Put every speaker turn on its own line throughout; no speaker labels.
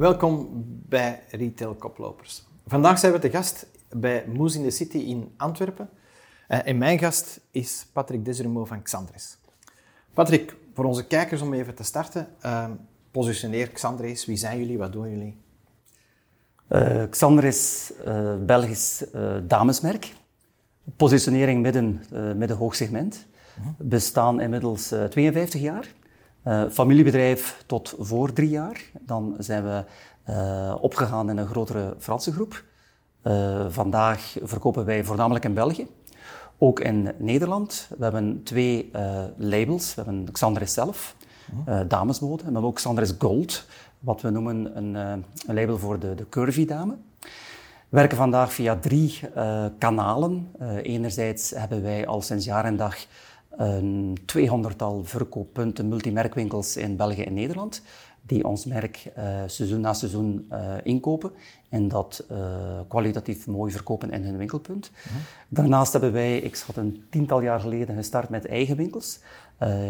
Welkom bij Retail Koplopers. Vandaag zijn we te gast bij Moes in the City in Antwerpen. Eh, en mijn gast is Patrick Desurumo van Xandres. Patrick, voor onze kijkers om even te starten, uh, positioneer Xandres. Wie zijn jullie? Wat doen jullie?
Uh, Xandres, uh, Belgisch damesmerk. Positionering midden, midden hoog segment. We bestaan inmiddels 52 jaar. Familiebedrijf tot voor drie jaar. Dan zijn we opgegaan in een grotere Franse groep. vandaag verkopen wij voornamelijk in België. Ook in Nederland. We hebben twee labels. We hebben Xandres zelf, uh, damesmode. En we hebben ook Xandres Gold, wat we noemen een, een label voor de, de curvy dame. We werken vandaag via drie kanalen. enerzijds hebben wij al sinds jaar en dag een 200-tal verkooppunten, multimerkwinkels in België en Nederland die ons merk uh, seizoen na seizoen uh, inkopen en dat uh, kwalitatief mooi verkopen in hun winkelpunt. Mhm. Daarnaast hebben wij, ik had een tiental jaar geleden gestart met eigen winkels.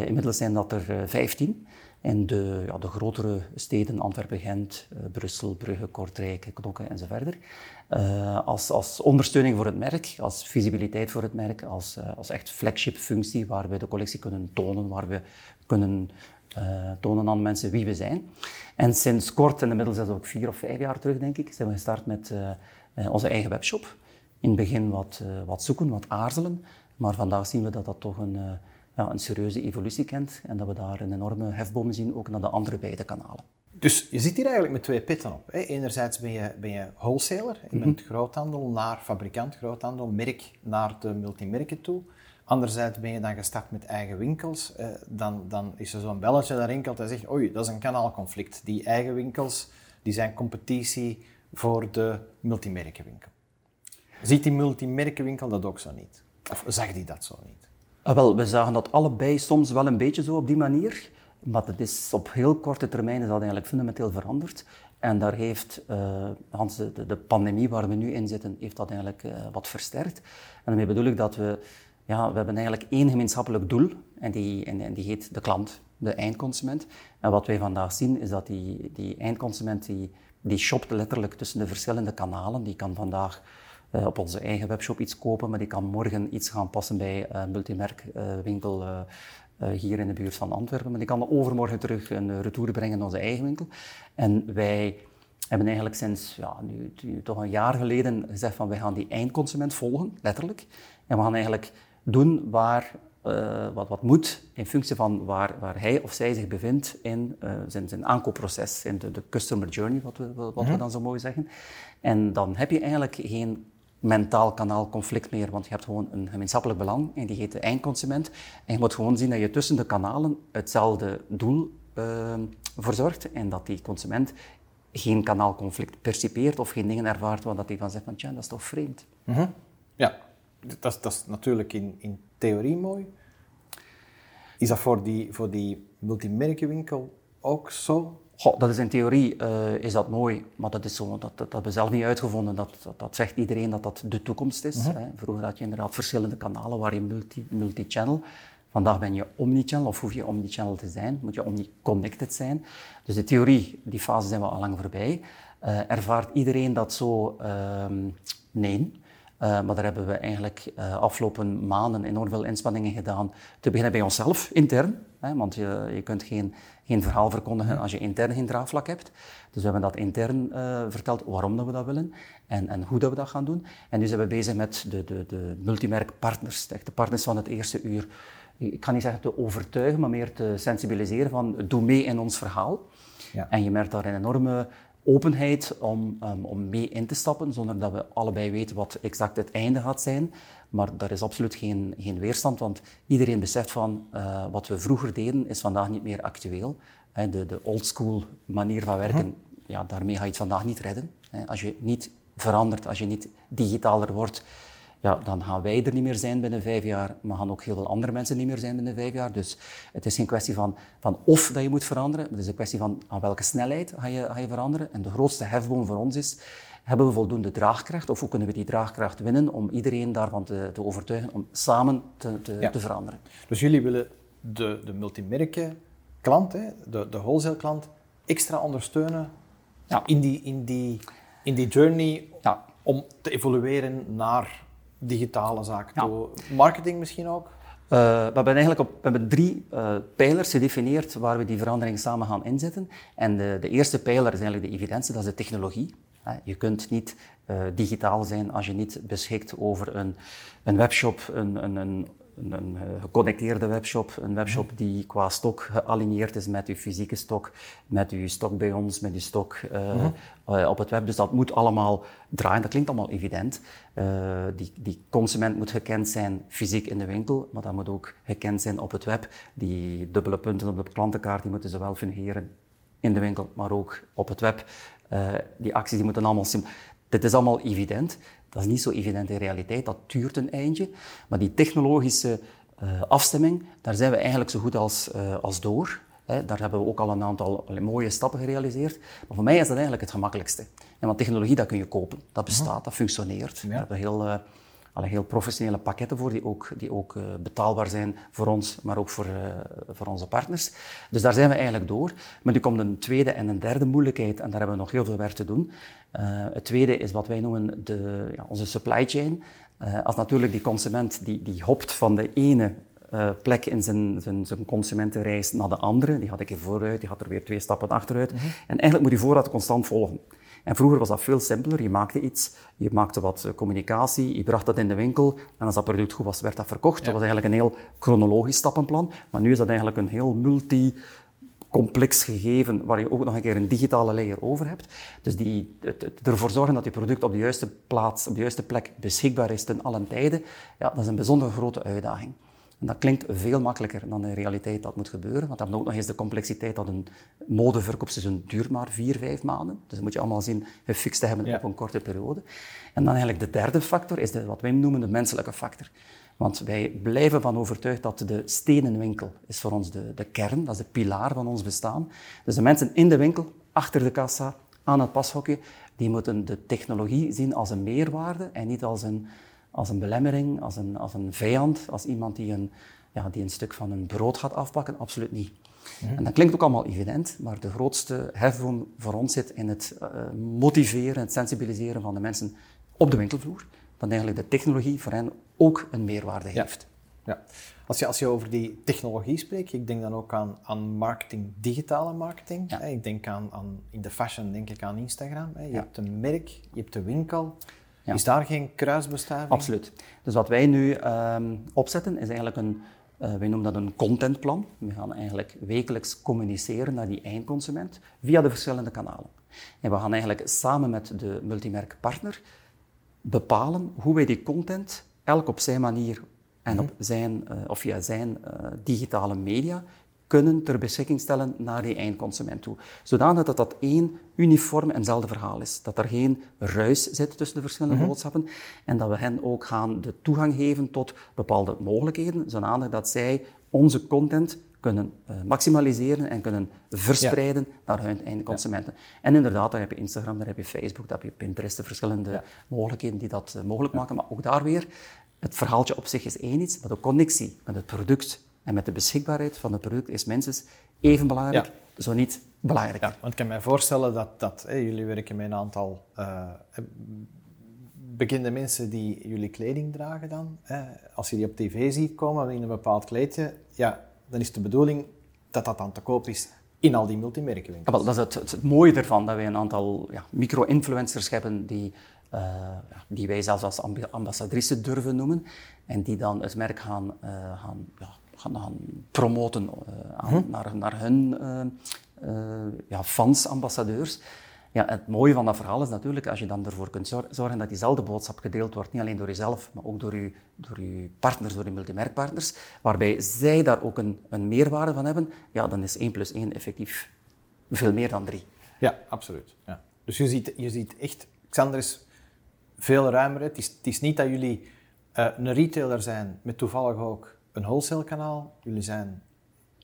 inmiddels zijn dat er vijftien. In de, ja, de grotere steden, Antwerpen, Gent, Brussel, Brugge, Kortrijk, Knokke enzovoort. als, als ondersteuning voor het merk, als visibiliteit voor het merk, als, als echt flagship functie waar we de collectie kunnen tonen, waar we kunnen tonen aan mensen wie we zijn. En sinds kort, en inmiddels is dat ook vier of vijf jaar terug, denk ik, zijn we gestart met onze eigen webshop. In het begin wat, wat zoeken, wat aarzelen, maar vandaag zien we dat dat toch een, ja, een serieuze evolutie kent en dat we daar een enorme hefboom zien, ook naar de andere beide kanalen.
Dus je zit hier eigenlijk met twee pitten op. Hè? Enerzijds ben je, ben je wholesaler, je bent mhm. groothandel naar fabrikant, groothandel, merk naar de multimerken toe. Anderzijds ben je dan gestart met eigen winkels. Eh, dan, dan is er zo'n belletje dat rinkelt en zegt, oei, dat is een kanaalconflict. Die eigen winkels die zijn competitie voor de multimerkenwinkel. Ziet die multimerkenwinkel dat ook zo niet? Of zag die dat zo niet?
Ah, wel, we zagen dat allebei soms wel een beetje zo op die manier. Maar het is op heel korte termijn is dat eigenlijk fundamenteel veranderd. En daar heeft uh, de, de, pandemie waar we nu in zitten, heeft dat eigenlijk uh, wat versterkt. En daarmee bedoel ik dat we ja, we hebben eigenlijk één gemeenschappelijk doel en die, en, en die heet de klant, de eindconsument. En wat wij vandaag zien is dat die, die eindconsument die, die shopt letterlijk tussen de verschillende kanalen. Die kan vandaag uh, op onze eigen webshop iets kopen, maar die kan morgen iets gaan passen bij een multimerkwinkel uh, hier in de buurt van Antwerpen. Maar die kan overmorgen terug een retour brengen naar onze eigen winkel. En wij hebben eigenlijk sinds ja, nu, nu, toch een jaar geleden gezegd van wij gaan die eindconsument volgen, letterlijk. En we gaan eigenlijk doen waar, uh, wat, wat moet in functie van waar, waar hij of zij zich bevindt in uh, zijn, zijn aankoopproces, in de, de customer journey, wat, we, wat we mhm. dan zo mooi zeggen. En dan heb je eigenlijk geen mentaal kanaal conflict meer, want je hebt gewoon een gemeenschappelijk belang en die heet de eindconsument. En je moet gewoon zien dat je tussen de kanalen hetzelfde doel uh, verzorgt en dat die consument geen kanaalconflict percipeert of geen dingen ervaart waar hij van zegt van tja, dat is toch vreemd.
Mm Ja, dat, dat is natuurlijk in, in theorie mooi. Is dat voor die, voor die ook zo?
Goh, dat is in theorie uh, is dat mooi, maar dat is zo, dat, dat, hebben we zelf niet uitgevonden. Dat, dat, dat, zegt iedereen dat dat de toekomst is. Mhm. hè. Vroeger had je inderdaad verschillende kanalen waar je multi, multi-channel. Vandaag ben je omnichannel, of hoef je omnichannel te zijn, moet je omni-connected zijn. Dus de theorie, die fase zijn we al lang voorbij. Uh, ervaart iedereen dat zo? Uh, nee. Uh, maar daar hebben we eigenlijk uh, afgelopen maanden enorm veel inspanningen gedaan. Te beginnen bij onszelf, intern. Hè, want je, je kunt geen, geen verhaal verkondigen als je intern geen draagvlak hebt. Dus we hebben dat intern uh, verteld waarom dat we dat willen en, en hoe dat we dat gaan doen. En nu zijn we bezig met de, de, de multimerkpartners, de partners van het eerste uur. Ik kan niet zeggen te overtuigen, maar meer te sensibiliseren van doe mee in ons verhaal. Ja. En je merkt daar een enorme openheid om, um, om mee in te stappen, zonder dat we allebei weten wat exact het einde gaat zijn. Maar daar is absoluut geen, geen weerstand, want iedereen beseft van uh, wat we vroeger deden is vandaag niet meer actueel. de, de oldschool manier van werken, hm. ja, daarmee ga je het vandaag niet redden. als je niet verandert, als je niet digitaler wordt, ja, dan gaan wij er niet meer zijn binnen vijf jaar, maar gaan ook heel veel andere mensen niet meer zijn binnen vijf jaar. Dus het is geen kwestie van, van of dat je moet veranderen, het is een kwestie van aan welke snelheid ga je, ga je veranderen. En de grootste hefboom voor ons is, hebben we voldoende draagkracht of hoe kunnen we die draagkracht winnen om iedereen daarvan te, te overtuigen om samen te, te, te, veranderen.
Dus jullie willen de, de multimerken klant, hè, de, de wholesale klant, extra ondersteunen Ja. In, die, in, die, in die journey
ja.
om te evolueren naar digitale zaken toe. Marketing misschien ook?
Uh, we hebben eigenlijk op, we hebben drie uh, pijlers gedefinieerd waar we die verandering samen gaan inzetten. En de, de eerste pijler is eigenlijk de evidentie, dat is de technologie. Je kunt niet uh, digitaal zijn als je niet beschikt over een, een webshop, een, een, een een, een eh, geconnecteerde webshop, een webshop die qua stok gealigneerd is met uw fysieke stok, met uw stok bij ons, met uw stok uh, uh, op het web. Dus dat moet allemaal draaien. Dat klinkt allemaal evident. die, die consument moet gekend zijn fysiek in de winkel, maar dat moet ook gekend zijn op het web. Die dubbele punten op de klantenkaart die moeten zowel fungeren in de winkel, maar ook op het web. die acties die moeten allemaal... Dit is allemaal evident. Dat is niet zo evident in realiteit, dat duurt een eindje. Maar die technologische uh, afstemming, daar zijn we eigenlijk zo goed als, uh, als door. Hè. Daar hebben we ook al een aantal mooie stappen gerealiseerd. Maar voor mij is dat eigenlijk het gemakkelijkste. En want technologie, dat kun je kopen. Dat bestaat, dat functioneert. Ja. We hebben heel, alle heel professionele pakketten voor, die ook, die ook uh, betaalbaar zijn voor ons, maar ook voor, uh, voor onze partners. Dus daar zijn we eigenlijk door. Maar nu komt een tweede en een derde moeilijkheid, en daar hebben we nog heel veel werk te doen. Uh, het tweede is wat wij noemen de, ja, onze supply chain. als natuurlijk die consument die, die hopt van de ene plek in zijn, zijn, zijn, consumentenreis naar de andere, die gaat een keer vooruit, die gaat er weer twee stappen achteruit. Mm -hmm. En eigenlijk moet die voorraad constant volgen. En vroeger was dat veel simpeler. Je maakte iets, je maakte wat eh, communicatie, je bracht dat in de winkel en als dat product goed was, werd dat verkocht. Dat was eigenlijk een heel chronologisch stappenplan. Maar nu is dat eigenlijk een heel multi complex gegeven waar je ook nog een keer een digitale layer over hebt. Dus die, het, het ervoor zorgen dat je product op de juiste plaats, op de juiste plek beschikbaar is ten allen tijde, ja, dat is een bijzonder grote uitdaging. En dat klinkt veel makkelijker dan in realiteit dat moet gebeuren. Want dan ook nog eens de complexiteit dat een modeverkoopseizoen duurt maar vier, vijf maanden. Dus dat moet je allemaal zien gefixt te hebben op een korte periode. En dan eigenlijk de derde factor is de, wat wij noemen de menselijke factor. Want wij blijven van overtuigd dat de stenen winkel is voor ons de, de kern, dat is de pilaar van ons bestaan. Dus de mensen in de winkel, achter de kassa, aan het pashokje, die moeten de technologie zien als een meerwaarde en niet als een, als een belemmering, als een, als een vijand, als iemand die een, ja, die een stuk van een brood gaat afpakken. Absoluut niet. Mhm. En dat klinkt ook allemaal evident, maar de grootste hefboom voor ons zit in het uh, motiveren, het sensibiliseren van de mensen op de winkelvloer. Dat eigenlijk de technologie voor hen ook een meerwaarde heeft.
Ja. Als, je, als je over die technologie spreekt, ik denk dan ook aan, aan marketing, digitale marketing. Ja. Ik denk aan, aan, in de fashion denk ik aan Instagram. Je hebt een merk, je hebt de winkel. Ja. Is daar geen kruisbestuiving?
Absoluut. Dus wat wij nu um, opzetten is eigenlijk een, uh, wij noemen dat een contentplan. We gaan eigenlijk wekelijks communiceren naar die eindconsument via de verschillende kanalen. En we gaan eigenlijk samen met de multimerkpartner bepalen hoe wij die content elk op zijn manier en op zijn, uh, of via zijn uh, digitale media kunnen ter beschikking stellen naar die eindconsument toe. Zodanig dat dat één uniform enzelfde verhaal is. Dat er geen ruis zit tussen de verschillende mm -hmm. boodschappen. En dat we hen ook gaan de toegang geven tot bepaalde mogelijkheden, zodanig dat zij onze content kunnen uh, maximaliseren en kunnen verspreiden ja. naar hun eindconsumenten. Ja. En inderdaad, daar heb je Instagram, daar heb je Facebook, daar heb je Pinterest, de verschillende ja. mogelijkheden die dat uh, mogelijk maken. Maar ook daar weer, het verhaaltje op zich is één iets, maar de connectie met het product en met de beschikbaarheid van het product is minstens even belangrijk, ja. zo niet belangrijker.
Ja, want ik kan me voorstellen dat, dat jullie werken met een aantal uh, bekende mensen die jullie kleding dragen dan. Als je die op tv ziet komen in een bepaald kleedje, ja, dan is de bedoeling dat dat dan te koop is in al die multimerkenwinkels.
Ja, dat is het, het, mooie ervan, dat wij een aantal ja, micro-influencers hebben die, uh, die wij zelfs als ambassadrice durven noemen en die dan het merk gaan, uh, gaan ja, gaan, gaan promoten aan, hm? naar, naar hun uh, uh, ja, fans, ambassadeurs. Ja, het mooie van dat verhaal is natuurlijk als je dan ervoor kunt zorgen dat diezelfde boodschap gedeeld wordt, niet alleen door jezelf, maar ook door je, door je partners, door je multimerkpartners, waarbij zij daar ook een, een meerwaarde van hebben, ja, dan is 1 plus 1 effectief veel meer dan 3.
Ja, absoluut. Ja. Dus je ziet, je ziet echt, Xander is veel ruimer. Het is, het is niet dat jullie uh, een retailer zijn met toevallig ook een wholesale kanaal. Jullie zijn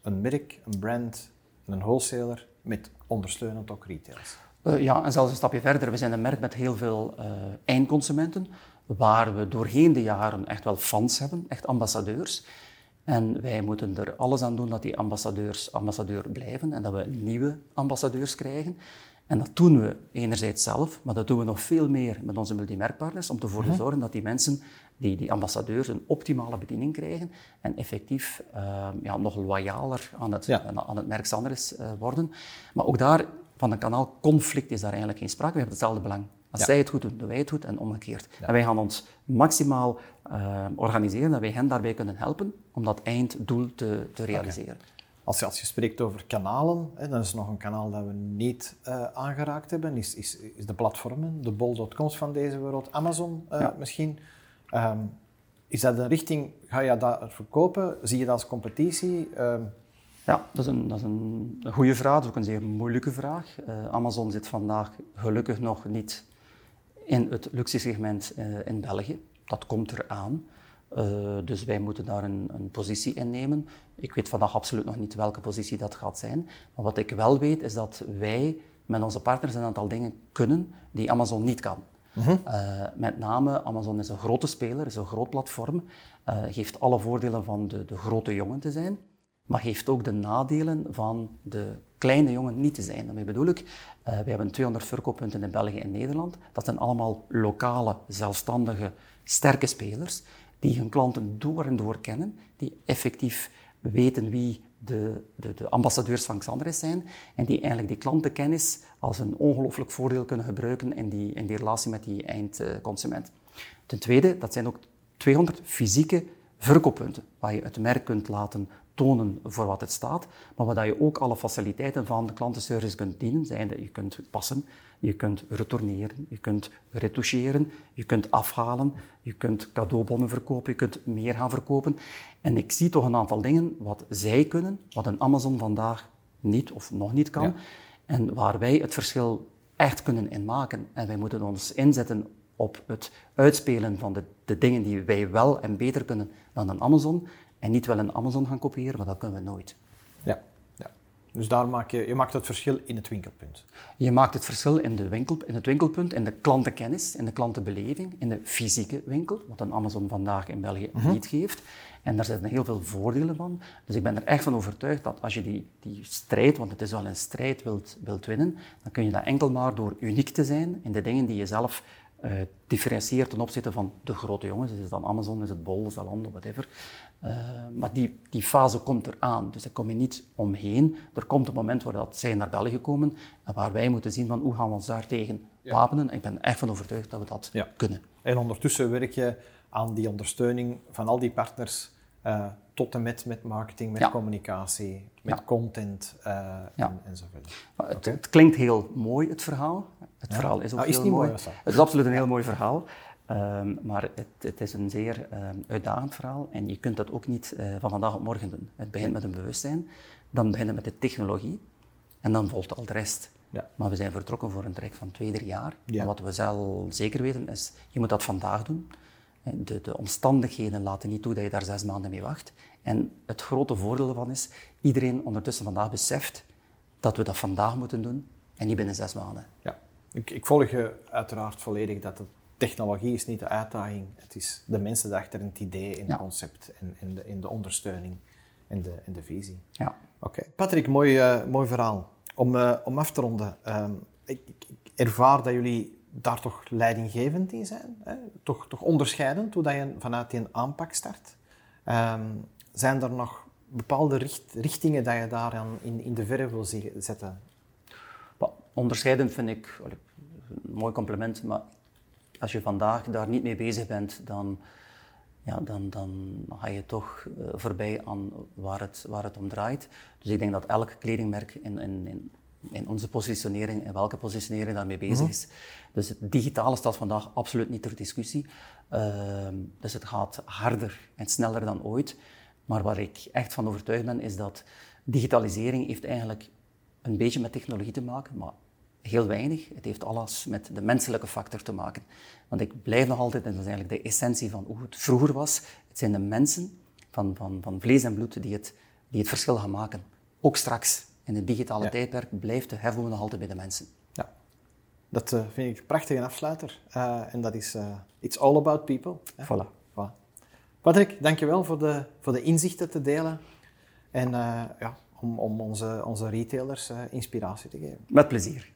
een merk, een brand, een wholesaler met ondersteunend ook retailers.
Uh, ja, en zelfs een stapje verder. We zijn een merk met heel veel uh, eindconsumenten, waar we doorheen de jaren echt wel fans hebben, echt ambassadeurs. En wij moeten er alles aan doen dat die ambassadeurs ambassadeur blijven en dat we nieuwe ambassadeurs krijgen. En dat doen we enerzijds zelf, maar dat doen we nog veel meer met onze multimerkpartners om ervoor te mhm. zorgen dat die mensen, die, die ambassadeurs, een optimale bediening krijgen en effectief uh, ja, nog loyaler aan het, aan het merk Sanders uh, worden. Maar ook daar, van een kanaal conflict is daar eigenlijk geen sprake. We hebben hetzelfde belang. Als zij het goed doen, doen wij het goed en omgekeerd. En wij gaan ons maximaal uh, organiseren dat wij hen daarbij kunnen helpen om dat einddoel te, te realiseren.
Als je, als je spreekt over kanalen, hè, dan is nog een kanaal dat we niet uh, aangeraakt hebben, is, is, is de platformen, de bol.coms van deze wereld, Amazon uh, misschien. Um, is dat een richting, ga je dat verkopen? Zie je dat als competitie? Um,
ja, dat is, een, dat is een, goede vraag, dat is ook een zeer moeilijke vraag. Uh, Amazon zit vandaag gelukkig nog niet in het luxe segment in België. Dat komt eraan. Uh, dus wij moeten daar een, een, positie innemen. Ik weet vandaag absoluut nog niet welke positie dat gaat zijn. Maar wat ik wel weet is dat wij met onze partners een aantal dingen kunnen die Amazon niet kan. Uh met name, Amazon is een grote speler, is een groot platform, uh, geeft alle voordelen van de, de, grote jongen te zijn, maar heeft ook de nadelen van de kleine jongen niet te zijn. Daarmee bedoel ik, we hebben 200 verkooppunten in België en Nederland. Dat zijn allemaal lokale, zelfstandige, sterke spelers die hun klanten door en door kennen, die effectief weten wie de, de, de ambassadeurs van Xandres zijn en die eigenlijk die klantenkennis als een ongelooflijk voordeel kunnen gebruiken in die, in die relatie met die eindconsument. Ten tweede, dat zijn ook 200 fysieke verkooppunten waar je het merk kunt laten tonen voor wat het staat, maar waar je ook alle faciliteiten van de klantenservice kunt dienen, zijnde je kunt passen, je kunt retourneren, je kunt retoucheren, je kunt afhalen, je kunt cadeaubonnen verkopen, je kunt meer gaan verkopen. En ik zie toch een aantal dingen wat zij kunnen, wat een Amazon vandaag niet of nog niet kan, en waar wij het verschil echt kunnen in maken. En wij moeten ons inzetten op het uitspelen van de, de dingen die wij wel en beter kunnen dan een Amazon. En niet wel een Amazon gaan kopiëren, maar dat kunnen we nooit.
Ja, ja. dus daar maak je, je maakt het verschil in het winkelpunt.
Je maakt het verschil in, de winkel, in het winkelpunt, in de klantenkennis, in de klantenbeleving, in de fysieke winkel, wat een Amazon vandaag in België mhm. niet geeft. En daar zitten heel veel voordelen van. Dus ik ben er echt van overtuigd dat als je die, die strijd, want het is wel een strijd, wilt, wilt winnen, dan kun je dat enkel maar door uniek te zijn in de dingen die je zelf uh, differentieert ten opzichte van de grote jongens. Is het dan Amazon, is het Bol, Zalando, whatever. Uh, maar die, die fase komt eraan, dus daar kom je niet omheen. Er komt een moment waar dat zij naar België komen en waar wij moeten zien van hoe gaan we ons daartegen ja. wapenen. Ik ben echt van overtuigd dat we dat kunnen.
En ondertussen werk je aan die ondersteuning van al die partners uh, tot en met, met marketing, met communicatie, met content uh, en, enzovoort.
Het, het, klinkt heel mooi, het verhaal. Het verhaal is ook nou, is heel mooi. het is absoluut een heel mooi verhaal. Um, maar het, het, is een zeer um, uitdagend verhaal en je kunt dat ook niet uh, van vandaag op morgen doen. Het begint met een bewustzijn, dan begint het met de technologie en dan volgt al de rest. Ja. Maar we zijn vertrokken voor een trek van twee, drie jaar. Ja. En wat we zelf zeker weten is, je moet dat vandaag doen. De, de, omstandigheden laten niet toe dat je daar zes maanden mee wacht. En het grote voordeel ervan is, iedereen ondertussen vandaag beseft dat we dat vandaag moeten doen en niet binnen zes maanden.
Ja, ik, ik volg je uiteraard volledig dat het technologie is niet de uitdaging, het is de mensen achter het idee en het concept en, en, de, en de ondersteuning en de, en de visie. Ja. Oké. Patrick, mooi, uh, mooi verhaal. Om, uh, om af te ronden, uh, ik, ik, ervaar dat jullie daar toch leidinggevend in zijn, hè? Toch, toch onderscheidend hoe je vanuit die aanpak start. Um, zijn er nog bepaalde richt, richtingen dat je daar in, in de verre wil zetten?
onderscheidend vind ik, een mooi compliment, maar als je vandaag daar niet mee bezig bent, dan, ja, dan, dan ga je toch uh, voorbij aan waar het, waar het om draait. Dus ik denk dat elk kledingmerk in, in, in, in onze positionering, en welke positionering daarmee bezig mhm. is. Dus het digitale staat vandaag absoluut niet ter discussie. Uh, dus het gaat harder en sneller dan ooit. Maar waar ik echt van overtuigd ben, is dat digitalisering heeft eigenlijk een beetje met technologie te maken, maar heel weinig. Het heeft alles met de menselijke factor te maken. Want ik blijf nog altijd, en dat is eigenlijk de essentie van hoe het vroeger was, het zijn de mensen van, van, van vlees en bloed die het, die het verschil gaan maken. Ook straks, in het digitale tijdperk, blijft de hefboom nog altijd bij de mensen.
Ja, dat uh, vind ik een prachtige afsluiter. Uh, en dat is, uh, it's all about people.
Voilà. voilà.
Patrick, dankjewel voor de, voor de inzichten te delen. En ja, om, om onze, onze retailers inspiratie te geven.
Met plezier.